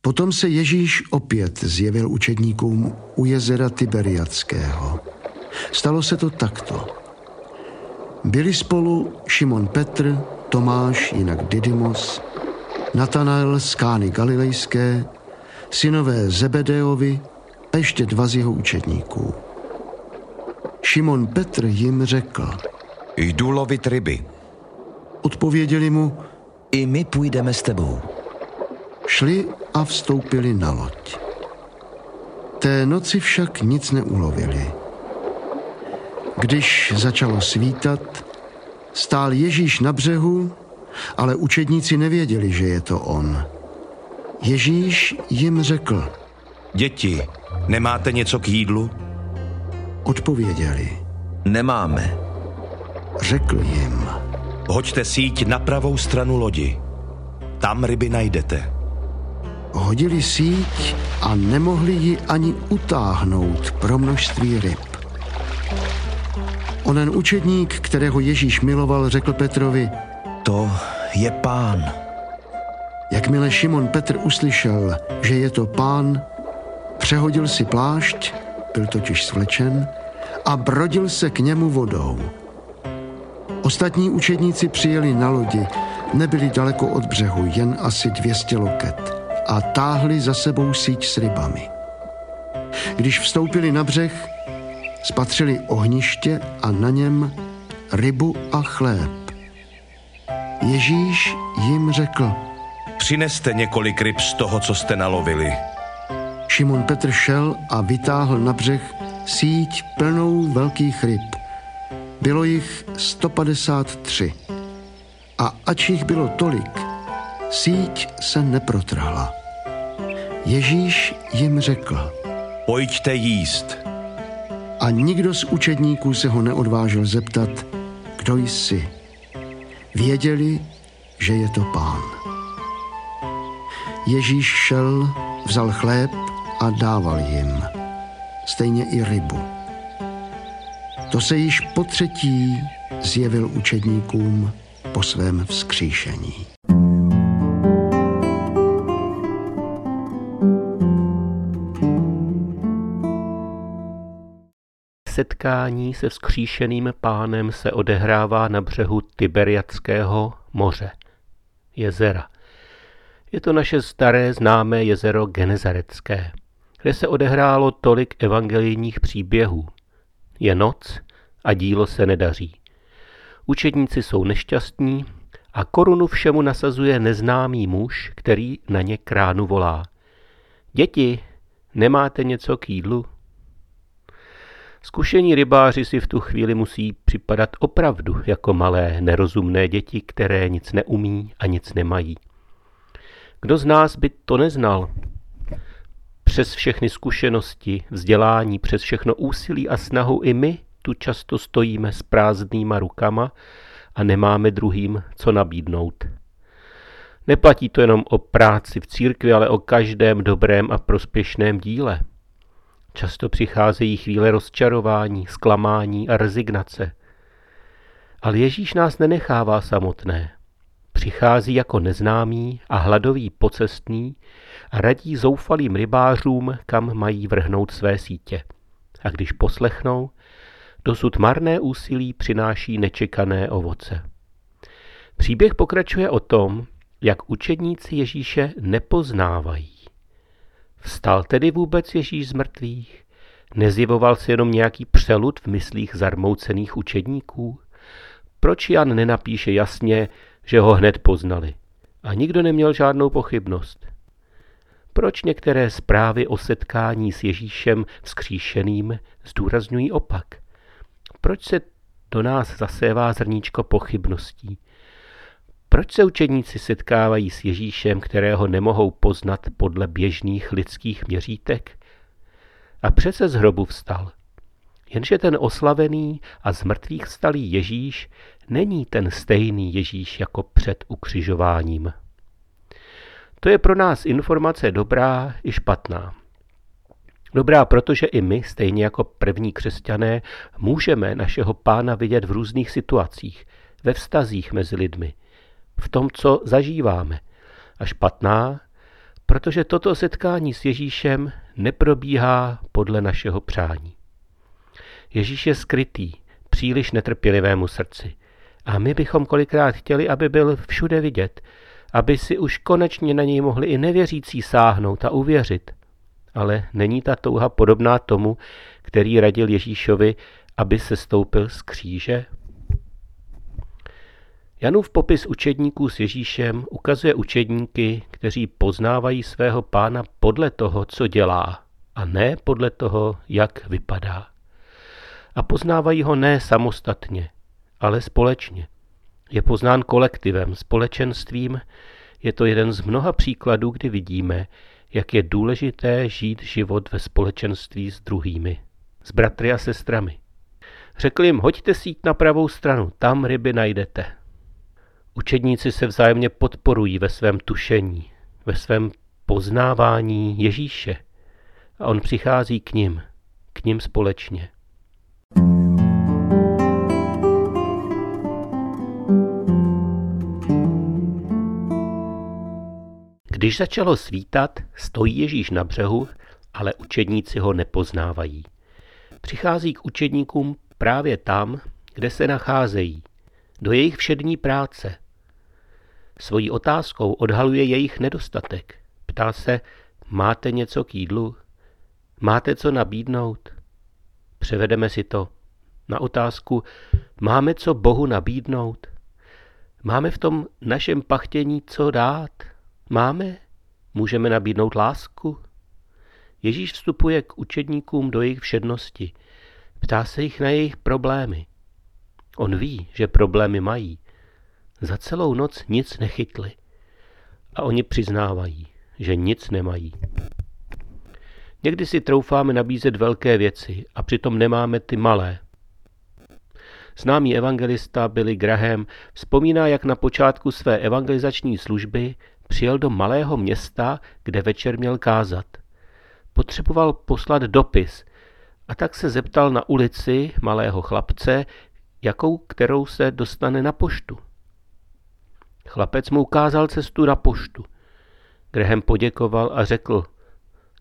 Potom se Ježíš opět zjevil učedníkům u jezera Tiberiackého. Stalo se to takto. Byli spolu Šimon Petr, Tomáš, jinak Didymos, Natanael z Kány Galilejské, synové Zebedeovi a ještě dva z jeho učedníků. Šimon Petr jim řekl. Jdu lovit ryby. Odpověděli mu. I my půjdeme s tebou. Šli a vstoupili na loď. Té noci však nic neulovili. Když začalo svítat, stál Ježíš na břehu, ale učedníci nevěděli, že je to on. Ježíš jim řekl. Děti, nemáte něco k jídlu? Odpověděli. Nemáme. Řekl jim. Hoďte síť na pravou stranu lodi. Tam ryby najdete. Hodili síť a nemohli ji ani utáhnout pro množství ryb. Onen učedník, kterého Ježíš miloval, řekl Petrovi, To je pán. Jakmile Šimon Petr uslyšel, že je to pán, přehodil si plášť, byl totiž svlečen, a brodil se k němu vodou. Ostatní učedníci přijeli na lodi, nebyli daleko od břehu, jen asi 200 loket a táhli za sebou síť s rybami. Když vstoupili na břeh, spatřili ohniště a na něm rybu a chléb. Ježíš jim řekl, Přineste několik ryb z toho, co jste nalovili. Šimon Petr šel a vytáhl na břeh síť plnou velkých ryb. Bylo jich 153. A ač jich bylo tolik, síť se neprotrhla. Ježíš jim řekl, Pojďte jíst. a nikdo z učedníků se ho neodvážil zeptat, kdo jsi. Věděli, že je to pán. Ježíš šel, vzal chléb a dával jim, stejně i rybu. To se již po třetí zjevil učedníkům po svém vzkříšení. Setkání se vzkříšeným pánem se odehrává na břehu Tiberiackého moře, jezera. Je to naše staré známé jezero Genezarecké, kde se odehrálo tolik evangelijních příběhů. Je noc a dílo se nedaří. Učedníci jsou nešťastní a korunu všemu nasazuje neznámý muž, který na ně kránu volá. Děti, nemáte něco k jídlu? Zkušení rybáři si v tu chvíli musí připadat opravdu jako malé nerozumné děti, které nic neumí a nic nemají. Kdo z nás by to neznal? Přes všechny zkušenosti, vzdělání, přes všechno úsilí a snahu i my tu často stojíme s prázdnýma rukama a nemáme druhým co nabídnout. Neplatí to jenom o práci v církvi, ale o každém dobrém a prospěšném díle. Často přicházejí chvíle rozčarování, zklamání a rezignace. Ale Ježíš nás nenechává samotné. Přichází jako neznámý a hladový pocestný a radí zoufalým rybářům, kam mají vrhnout své sítě. A když poslechnou, dosud marné úsilí přináší nečekané ovoce. Příběh pokračuje o tom, jak učedníci Ježíše nepoznávají. Vstal tedy vůbec Ježíš z mrtvých? Nezjevoval se jenom nějaký přelud v myslích zarmoucených učedníků? Proč Jan nenapíše jasně, že ho hned poznali? A nikdo neměl žádnou pochybnost. Proč některé zprávy o setkání s Ježíšem vzkříšeným zdůrazňují opak? Proč se do nás zasévá zrníčko pochybností? Proč se učedníci setkávají s Ježíšem, kterého nemohou poznat podle běžných lidských měřítek? A přece z hrobu vstal. Jenže ten oslavený a z mrtvých vstalý Ježíš není ten stejný Ježíš jako před ukřižováním. To je pro nás informace dobrá i špatná. Dobrá, protože i my, stejně jako první křesťané, můžeme našeho pána vidět v různých situacích, ve vztazích mezi lidmi, v tom, co zažíváme. A špatná, protože toto setkání s Ježíšem neprobíhá podle našeho přání. Ježíš je skrytý, příliš netrpělivému srdci. A my bychom kolikrát chtěli, aby byl všude vidět, aby si už konečně na něj mohli i nevěřící sáhnout a uvěřit. Ale není ta touha podobná tomu, který radil Ježíšovi, aby se stoupil z kříže? Janův popis učedníků s Ježíšem ukazuje učedníky, kteří poznávají svého pána podle toho, co dělá, a ne podle toho, jak vypadá. A poznávají ho ne samostatně, ale společně. Je poznán kolektivem, společenstvím. Je to jeden z mnoha příkladů, kdy vidíme, jak je důležité žít život ve společenství s druhými, s bratry a sestrami. Řekl jim, hoďte síť na pravou stranu, tam ryby najdete. Učedníci se vzájemně podporují ve svém tušení, ve svém poznávání Ježíše. A on přichází k ním, k ním společně. Když začalo svítat, stojí Ježíš na břehu, ale učedníci ho nepoznávají. Přichází k učedníkům právě tam, kde se nacházejí, do jejich všední práce. Svojí otázkou odhaluje jejich nedostatek. Ptá se, máte něco k jídlu? Máte co nabídnout? Převedeme si to na otázku, máme co Bohu nabídnout? Máme v tom našem pachtění co dát? Máme? Můžeme nabídnout lásku? Ježíš vstupuje k učedníkům do jejich všednosti. Ptá se jich na jejich problémy. On ví, že problémy mají. Za celou noc nic nechytli. A oni přiznávají, že nic nemají. Někdy si troufáme nabízet velké věci a přitom nemáme ty malé. Známý evangelista Billy Graham vzpomíná, jak na počátku své evangelizační služby přijel do malého města, kde večer měl kázat. Potřeboval poslat dopis a tak se zeptal na ulici malého chlapce, jakou kterou se dostane na poštu. Chlapec mu ukázal cestu na poštu. Graham poděkoval a řekl,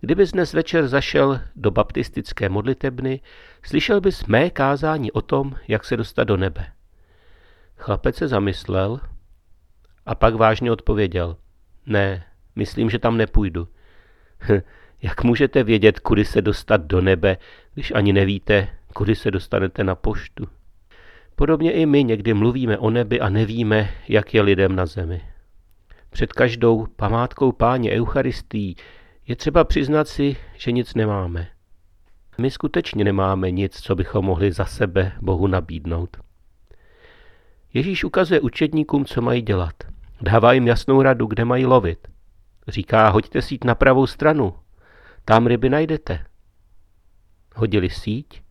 kdybys dnes večer zašel do baptistické modlitebny, slyšel bys mé kázání o tom, jak se dostat do nebe. Chlapec se zamyslel a pak vážně odpověděl, ne, myslím, že tam nepůjdu. Jak můžete vědět, kudy se dostat do nebe, když ani nevíte, kudy se dostanete na poštu? Podobně i my někdy mluvíme o nebi a nevíme, jak je lidem na zemi. Před každou památkou páně Eucharistii je třeba přiznat si, že nic nemáme. My skutečně nemáme nic, co bychom mohli za sebe Bohu nabídnout. Ježíš ukazuje učedníkům, co mají dělat. Dává jim jasnou radu, kde mají lovit. Říká, hoďte síť na pravou stranu. Tam ryby najdete. Hodili síť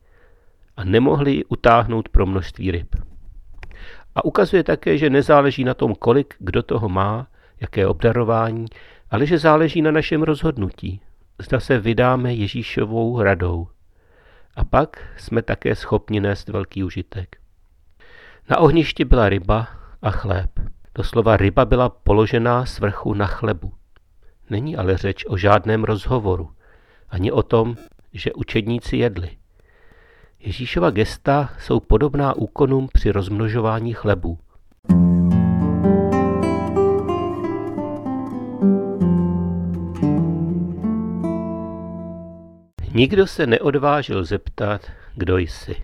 a nemohli ji utáhnout pro množství ryb. A ukazuje také, že nezáleží na tom, kolik kdo toho má, jaké obdarování, ale že záleží na našem rozhodnutí. Zda se vydáme Ježíšovou radou. A pak jsme také schopni nést velký užitek. Na ohništi byla ryba a chléb. Doslova ryba byla položená z vrchu na chlebu. Není ale řeč o žádném rozhovoru, ani o tom, že učedníci jedli. Ježíšova gesta jsou podobná úkonům při rozmnožování chlebů. Nikdo se neodvážil zeptat, kdo jsi.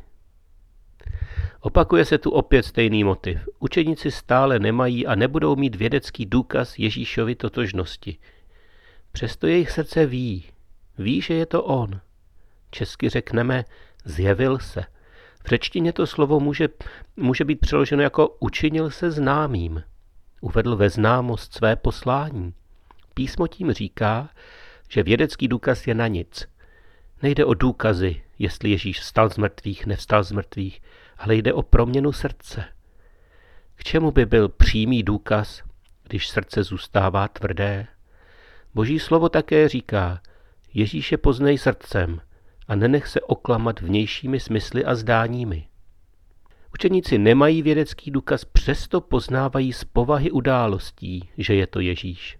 Opakuje se tu opět stejný motiv. Učeníci stále nemají a nebudou mít vědecký důkaz Ježíšovy totožnosti. Přesto jejich srdce ví. Ví, že je to on. Česky řekneme, zjevil se. V řečtině to slovo může, může být přeloženo jako učinil se známým. Uvedl ve známost své poslání. Písmo tím říká, že vědecký důkaz je na nic. Nejde o důkazy, jestli Ježíš vstal z mrtvých, nevstal z mrtvých, ale jde o proměnu srdce. K čemu by byl přímý důkaz, když srdce zůstává tvrdé? Boží slovo také říká, Ježíše poznej srdcem a nenech se oklamat vnějšími smysly a zdáními. Učeníci nemají vědecký důkaz, přesto poznávají z povahy událostí, že je to Ježíš.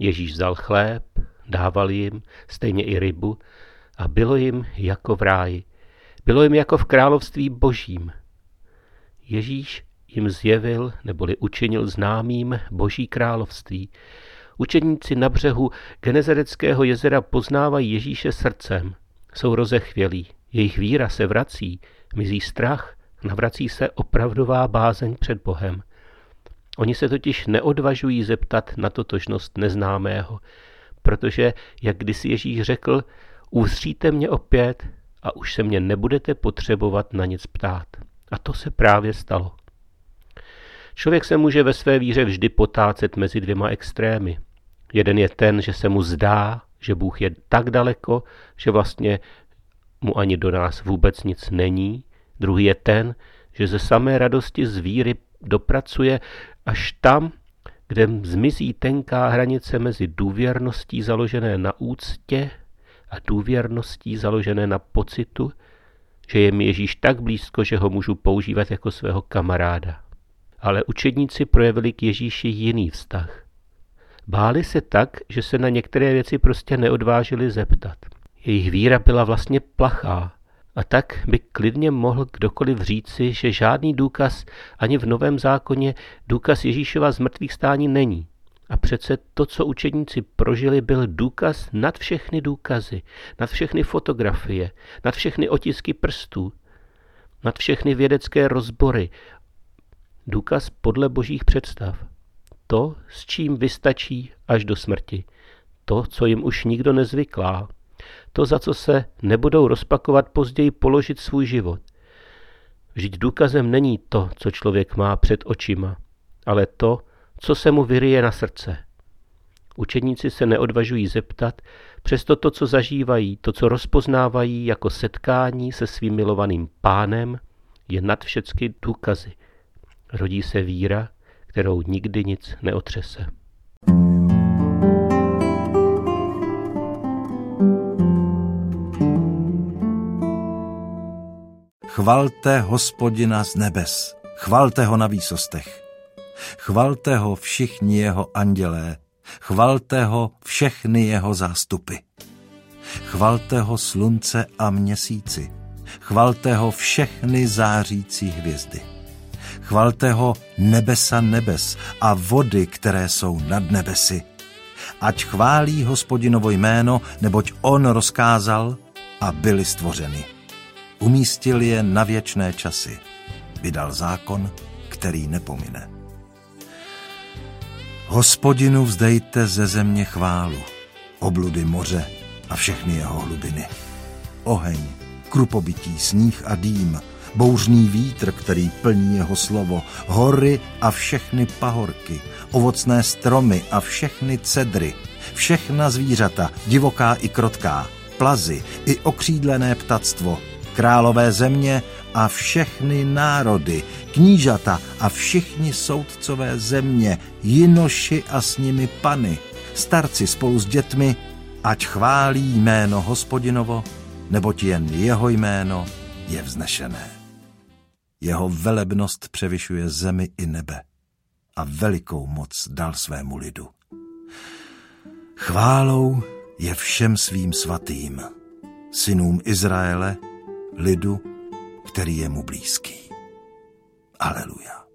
Ježíš vzal chléb, dával jim, stejně i rybu, a bylo jim jako v ráji. Bylo jim jako v království božím. Ježíš jim zjevil, neboli učinil známým boží království. Učeníci na břehu Genezareckého jezera poznávají Ježíše srdcem. Jsou rozechvělí, jejich víra se vrací, mizí strach, navrací se opravdová bázeň před Bohem. Oni se totiž neodvažují zeptat na totožnost neznámého, protože, jak kdysi Ježíš řekl, uzříte mě opět a už se mě nebudete potřebovat na nic ptát. A to se právě stalo. Člověk se může ve své víře vždy potácet mezi dvěma extrémy. Jeden je ten, že se mu zdá, že Bůh je tak daleko, že vlastně mu ani do nás vůbec nic není. Druhý je ten, že ze samé radosti z víry dopracuje až tam, kde zmizí tenká hranice mezi důvěrností založené na úctě a důvěrností založené na pocitu, že je mi Ježíš tak blízko, že ho můžu používat jako svého kamaráda. Ale učedníci projevili k Ježíši jiný vztah. Báli se tak, že se na některé věci prostě neodvážili zeptat. Jejich víra byla vlastně plachá, a tak by klidně mohl kdokoliv říci, že žádný důkaz ani v Novém zákoně důkaz Ježíšova zmrtvých stání není. A přece to, co učedníci prožili, byl důkaz nad všechny důkazy, nad všechny fotografie, nad všechny otisky prstů, nad všechny vědecké rozbory. Důkaz podle božích představ. To, s čím vystačí až do smrti. To, co jim už nikdo nezvyklá. To, za co se nebudou rozpakovat později položit svůj život. Vždyť důkazem není to, co člověk má před očima, ale to, co se mu vyryje na srdce. Učedníci se neodvažují zeptat, přesto to, co zažívají, to, co rozpoznávají jako setkání se svým milovaným pánem, je nad všechny důkazy. Rodí se víra, kterou nikdy nic neotřese. Chvalte hospodina z nebes, chvalte ho na výsostech. Chvalte ho všichni jeho andělé, chvalte ho všechny jeho zástupy. Chvalte ho slunce a měsíci, chvalte ho všechny zářící hvězdy. Chvalte ho nebesa nebes a vody, které jsou nad nebesy. Ať chválí hospodinovo jméno, neboť on rozkázal a byly stvořeny. Umístil je na věčné časy. Vydal zákon, který nepomine. Hospodinu vzdejte ze země chválu, obludy moře a všechny jeho hlubiny. Oheň, krupobytí, sníh a dým, bouřný vítr, který plní jeho slovo, hory a všechny pahorky, ovocné stromy a všechny cedry, všechna zvířata, divoká i krotká, plazy i okřídlené ptactvo, králové země a všechny národy, knížata a všichni soudcové země, jinoši a s nimi pany, starci spolu s dětmi, ať chválí jméno hospodinovo, neboť jen jeho jméno je vznešené. Jeho velebnost převyšuje zemi i nebe a velikou moc dal svému lidu. Chválou je všem svým svatým, synům Izraele, lidu, který je mu blízký. Aleluja.